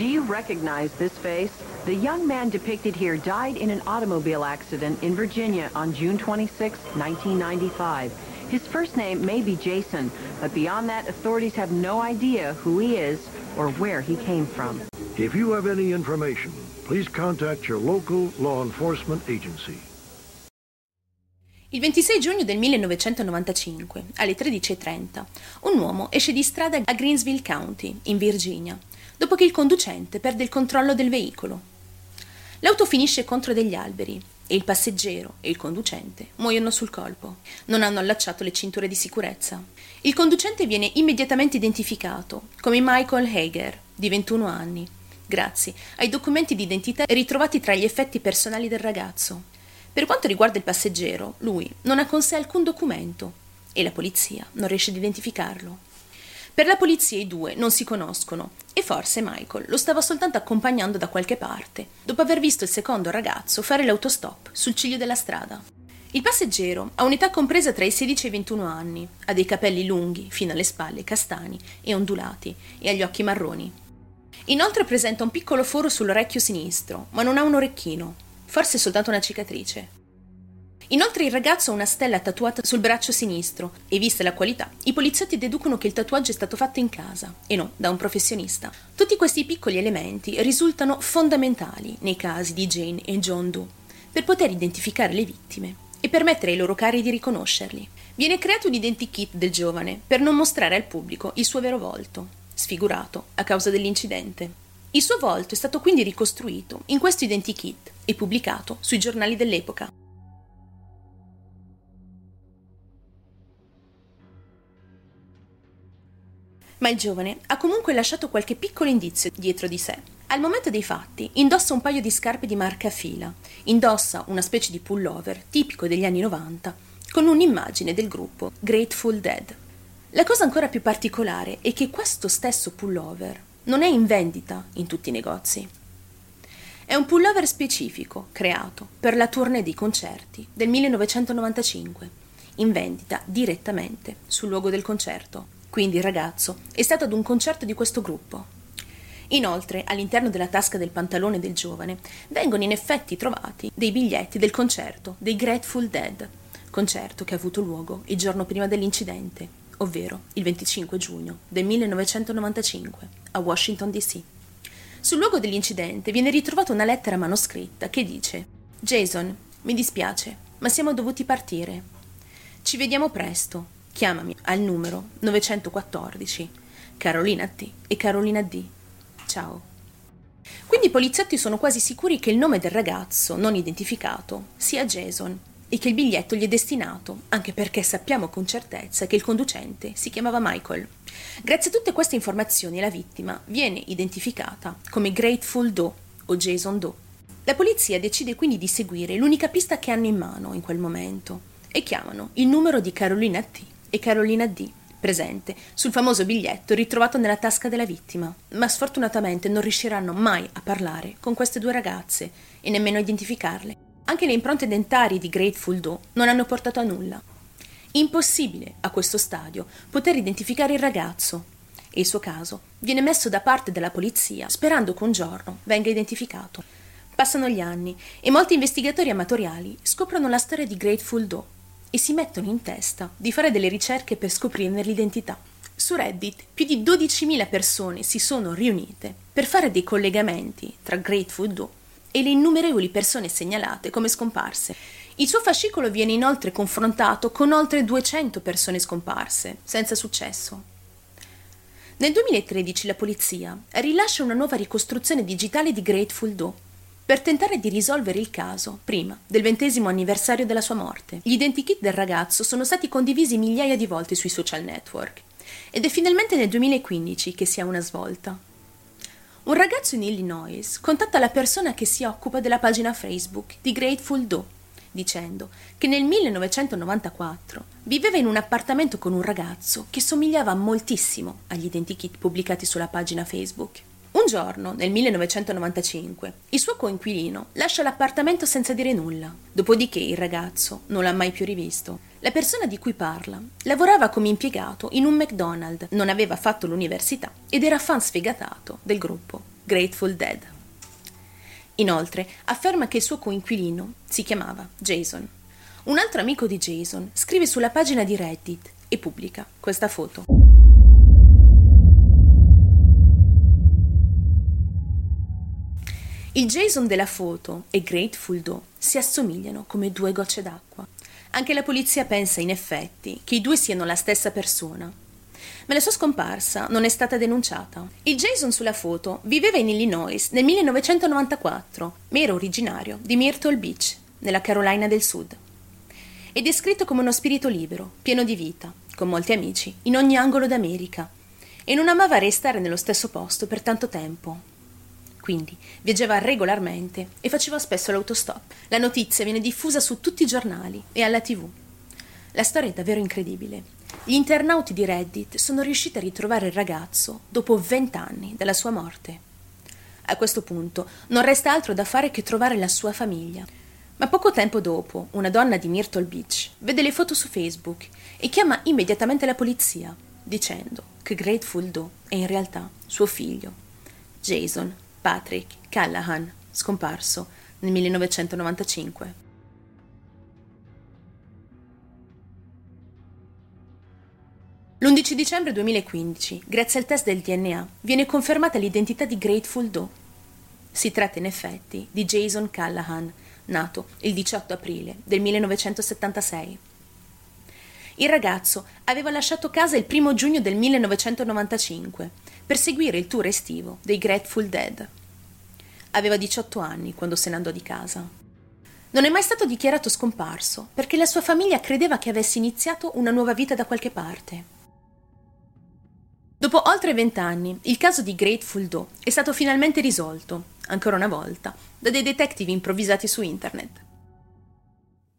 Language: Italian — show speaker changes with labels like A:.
A: Do you recognize this face? The young man depicted here died in an automobile accident in Virginia on June 26, 1995. His first name may be Jason, but beyond that, authorities have no idea who he is or where he came from.
B: If you have any information, please contact your local law enforcement agency.
C: Il 26 giugno del 1995, alle 13.30, un uomo esce di strada a Greensville County, in Virginia, dopo che il conducente perde il controllo del veicolo. L'auto finisce contro degli alberi e il passeggero e il conducente muoiono sul colpo. Non hanno allacciato le cinture di sicurezza. Il conducente viene immediatamente identificato come Michael Hager, di 21 anni, grazie ai documenti di identità ritrovati tra gli effetti personali del ragazzo. Per quanto riguarda il passeggero, lui non ha con sé alcun documento e la polizia non riesce ad identificarlo. Per la polizia i due non si conoscono e forse Michael lo stava soltanto accompagnando da qualche parte, dopo aver visto il secondo ragazzo fare l'autostop sul ciglio della strada. Il passeggero ha un'età compresa tra i 16 e i 21 anni, ha dei capelli lunghi, fino alle spalle, castani e ondulati, e ha gli occhi marroni. Inoltre presenta un piccolo foro sull'orecchio sinistro, ma non ha un orecchino, forse soltanto una cicatrice. Inoltre il ragazzo ha una stella tatuata sul braccio sinistro e vista la qualità, i poliziotti deducono che il tatuaggio è stato fatto in casa e non da un professionista. Tutti questi piccoli elementi risultano fondamentali nei casi di Jane e John Doe per poter identificare le vittime e permettere ai loro cari di riconoscerli. Viene creato un identikit del giovane per non mostrare al pubblico il suo vero volto, sfigurato a causa dell'incidente. Il suo volto è stato quindi ricostruito in questo identikit e pubblicato sui giornali dell'epoca. Ma il giovane ha comunque lasciato qualche piccolo indizio dietro di sé. Al momento dei fatti indossa un paio di scarpe di marca fila, indossa una specie di pullover tipico degli anni 90, con un'immagine del gruppo Grateful Dead. La cosa ancora più particolare è che questo stesso pullover non è in vendita in tutti i negozi. È un pullover specifico creato per la tournée dei concerti del 1995, in vendita direttamente sul luogo del concerto. Quindi il ragazzo è stato ad un concerto di questo gruppo. Inoltre, all'interno della tasca del pantalone del giovane vengono in effetti trovati dei biglietti del concerto dei Grateful Dead, concerto che ha avuto luogo il giorno prima dell'incidente ovvero il 25 giugno del 1995, a Washington DC. Sul luogo dell'incidente viene ritrovata una lettera manoscritta che dice Jason, mi dispiace, ma siamo dovuti partire. Ci vediamo presto. Chiamami al numero 914 Carolina T e Carolina D. Ciao. Quindi i poliziotti sono quasi sicuri che il nome del ragazzo non identificato sia Jason e che il biglietto gli è destinato, anche perché sappiamo con certezza che il conducente si chiamava Michael. Grazie a tutte queste informazioni la vittima viene identificata come Grateful Doe o Jason Doe. La polizia decide quindi di seguire l'unica pista che hanno in mano in quel momento e chiamano il numero di Carolina T e Carolina D presente sul famoso biglietto ritrovato nella tasca della vittima, ma sfortunatamente non riusciranno mai a parlare con queste due ragazze e nemmeno a identificarle. Anche le impronte dentarie di Grateful Doe non hanno portato a nulla. Impossibile a questo stadio poter identificare il ragazzo e il suo caso viene messo da parte della polizia sperando che un giorno venga identificato. Passano gli anni e molti investigatori amatoriali scoprono la storia di Grateful Doe e si mettono in testa di fare delle ricerche per scoprirne l'identità. Su Reddit più di 12.000 persone si sono riunite per fare dei collegamenti tra Grateful Doe e le innumerevoli persone segnalate come scomparse. Il suo fascicolo viene inoltre confrontato con oltre 200 persone scomparse, senza successo. Nel 2013 la polizia rilascia una nuova ricostruzione digitale di Grateful Doe per tentare di risolvere il caso prima del ventesimo anniversario della sua morte. Gli identikit del ragazzo sono stati condivisi migliaia di volte sui social network ed è finalmente nel 2015 che si ha una svolta. Un ragazzo in Illinois contatta la persona che si occupa della pagina Facebook di Grateful Doe, dicendo che nel 1994 viveva in un appartamento con un ragazzo che somigliava moltissimo agli identikit pubblicati sulla pagina Facebook. Un giorno, nel 1995, il suo coinquilino lascia l'appartamento senza dire nulla, dopodiché il ragazzo non l'ha mai più rivisto. La persona di cui parla lavorava come impiegato in un McDonald's, non aveva fatto l'università ed era fan sfegatato del gruppo Grateful Dead. Inoltre afferma che il suo coinquilino si chiamava Jason. Un altro amico di Jason scrive sulla pagina di Reddit e pubblica questa foto. Il Jason della foto e Grateful Doe si assomigliano come due gocce d'acqua. Anche la polizia pensa in effetti che i due siano la stessa persona. Ma la sua scomparsa non è stata denunciata. Il Jason sulla foto viveva in Illinois nel 1994, ma era originario di Myrtle Beach, nella Carolina del Sud. È descritto come uno spirito libero, pieno di vita, con molti amici, in ogni angolo d'America, e non amava restare nello stesso posto per tanto tempo. Quindi viaggiava regolarmente e faceva spesso l'autostop. La notizia viene diffusa su tutti i giornali e alla tv. La storia è davvero incredibile. Gli internauti di Reddit sono riusciti a ritrovare il ragazzo dopo vent'anni dalla sua morte. A questo punto non resta altro da fare che trovare la sua famiglia. Ma poco tempo dopo, una donna di Myrtle Beach vede le foto su Facebook e chiama immediatamente la polizia, dicendo che Grateful Doe è in realtà suo figlio, Jason Patrick Callahan, scomparso nel 1995. L'11 dicembre 2015, grazie al test del DNA, viene confermata l'identità di Grateful Doe. Si tratta in effetti di Jason Callahan, nato il 18 aprile del 1976. Il ragazzo aveva lasciato casa il 1 giugno del 1995 per seguire il tour estivo dei Grateful Dead. Aveva 18 anni quando se ne andò di casa. Non è mai stato dichiarato scomparso perché la sua famiglia credeva che avesse iniziato una nuova vita da qualche parte. Dopo oltre vent'anni, il caso di Grateful Doe è stato finalmente risolto, ancora una volta, da dei detective improvvisati su internet.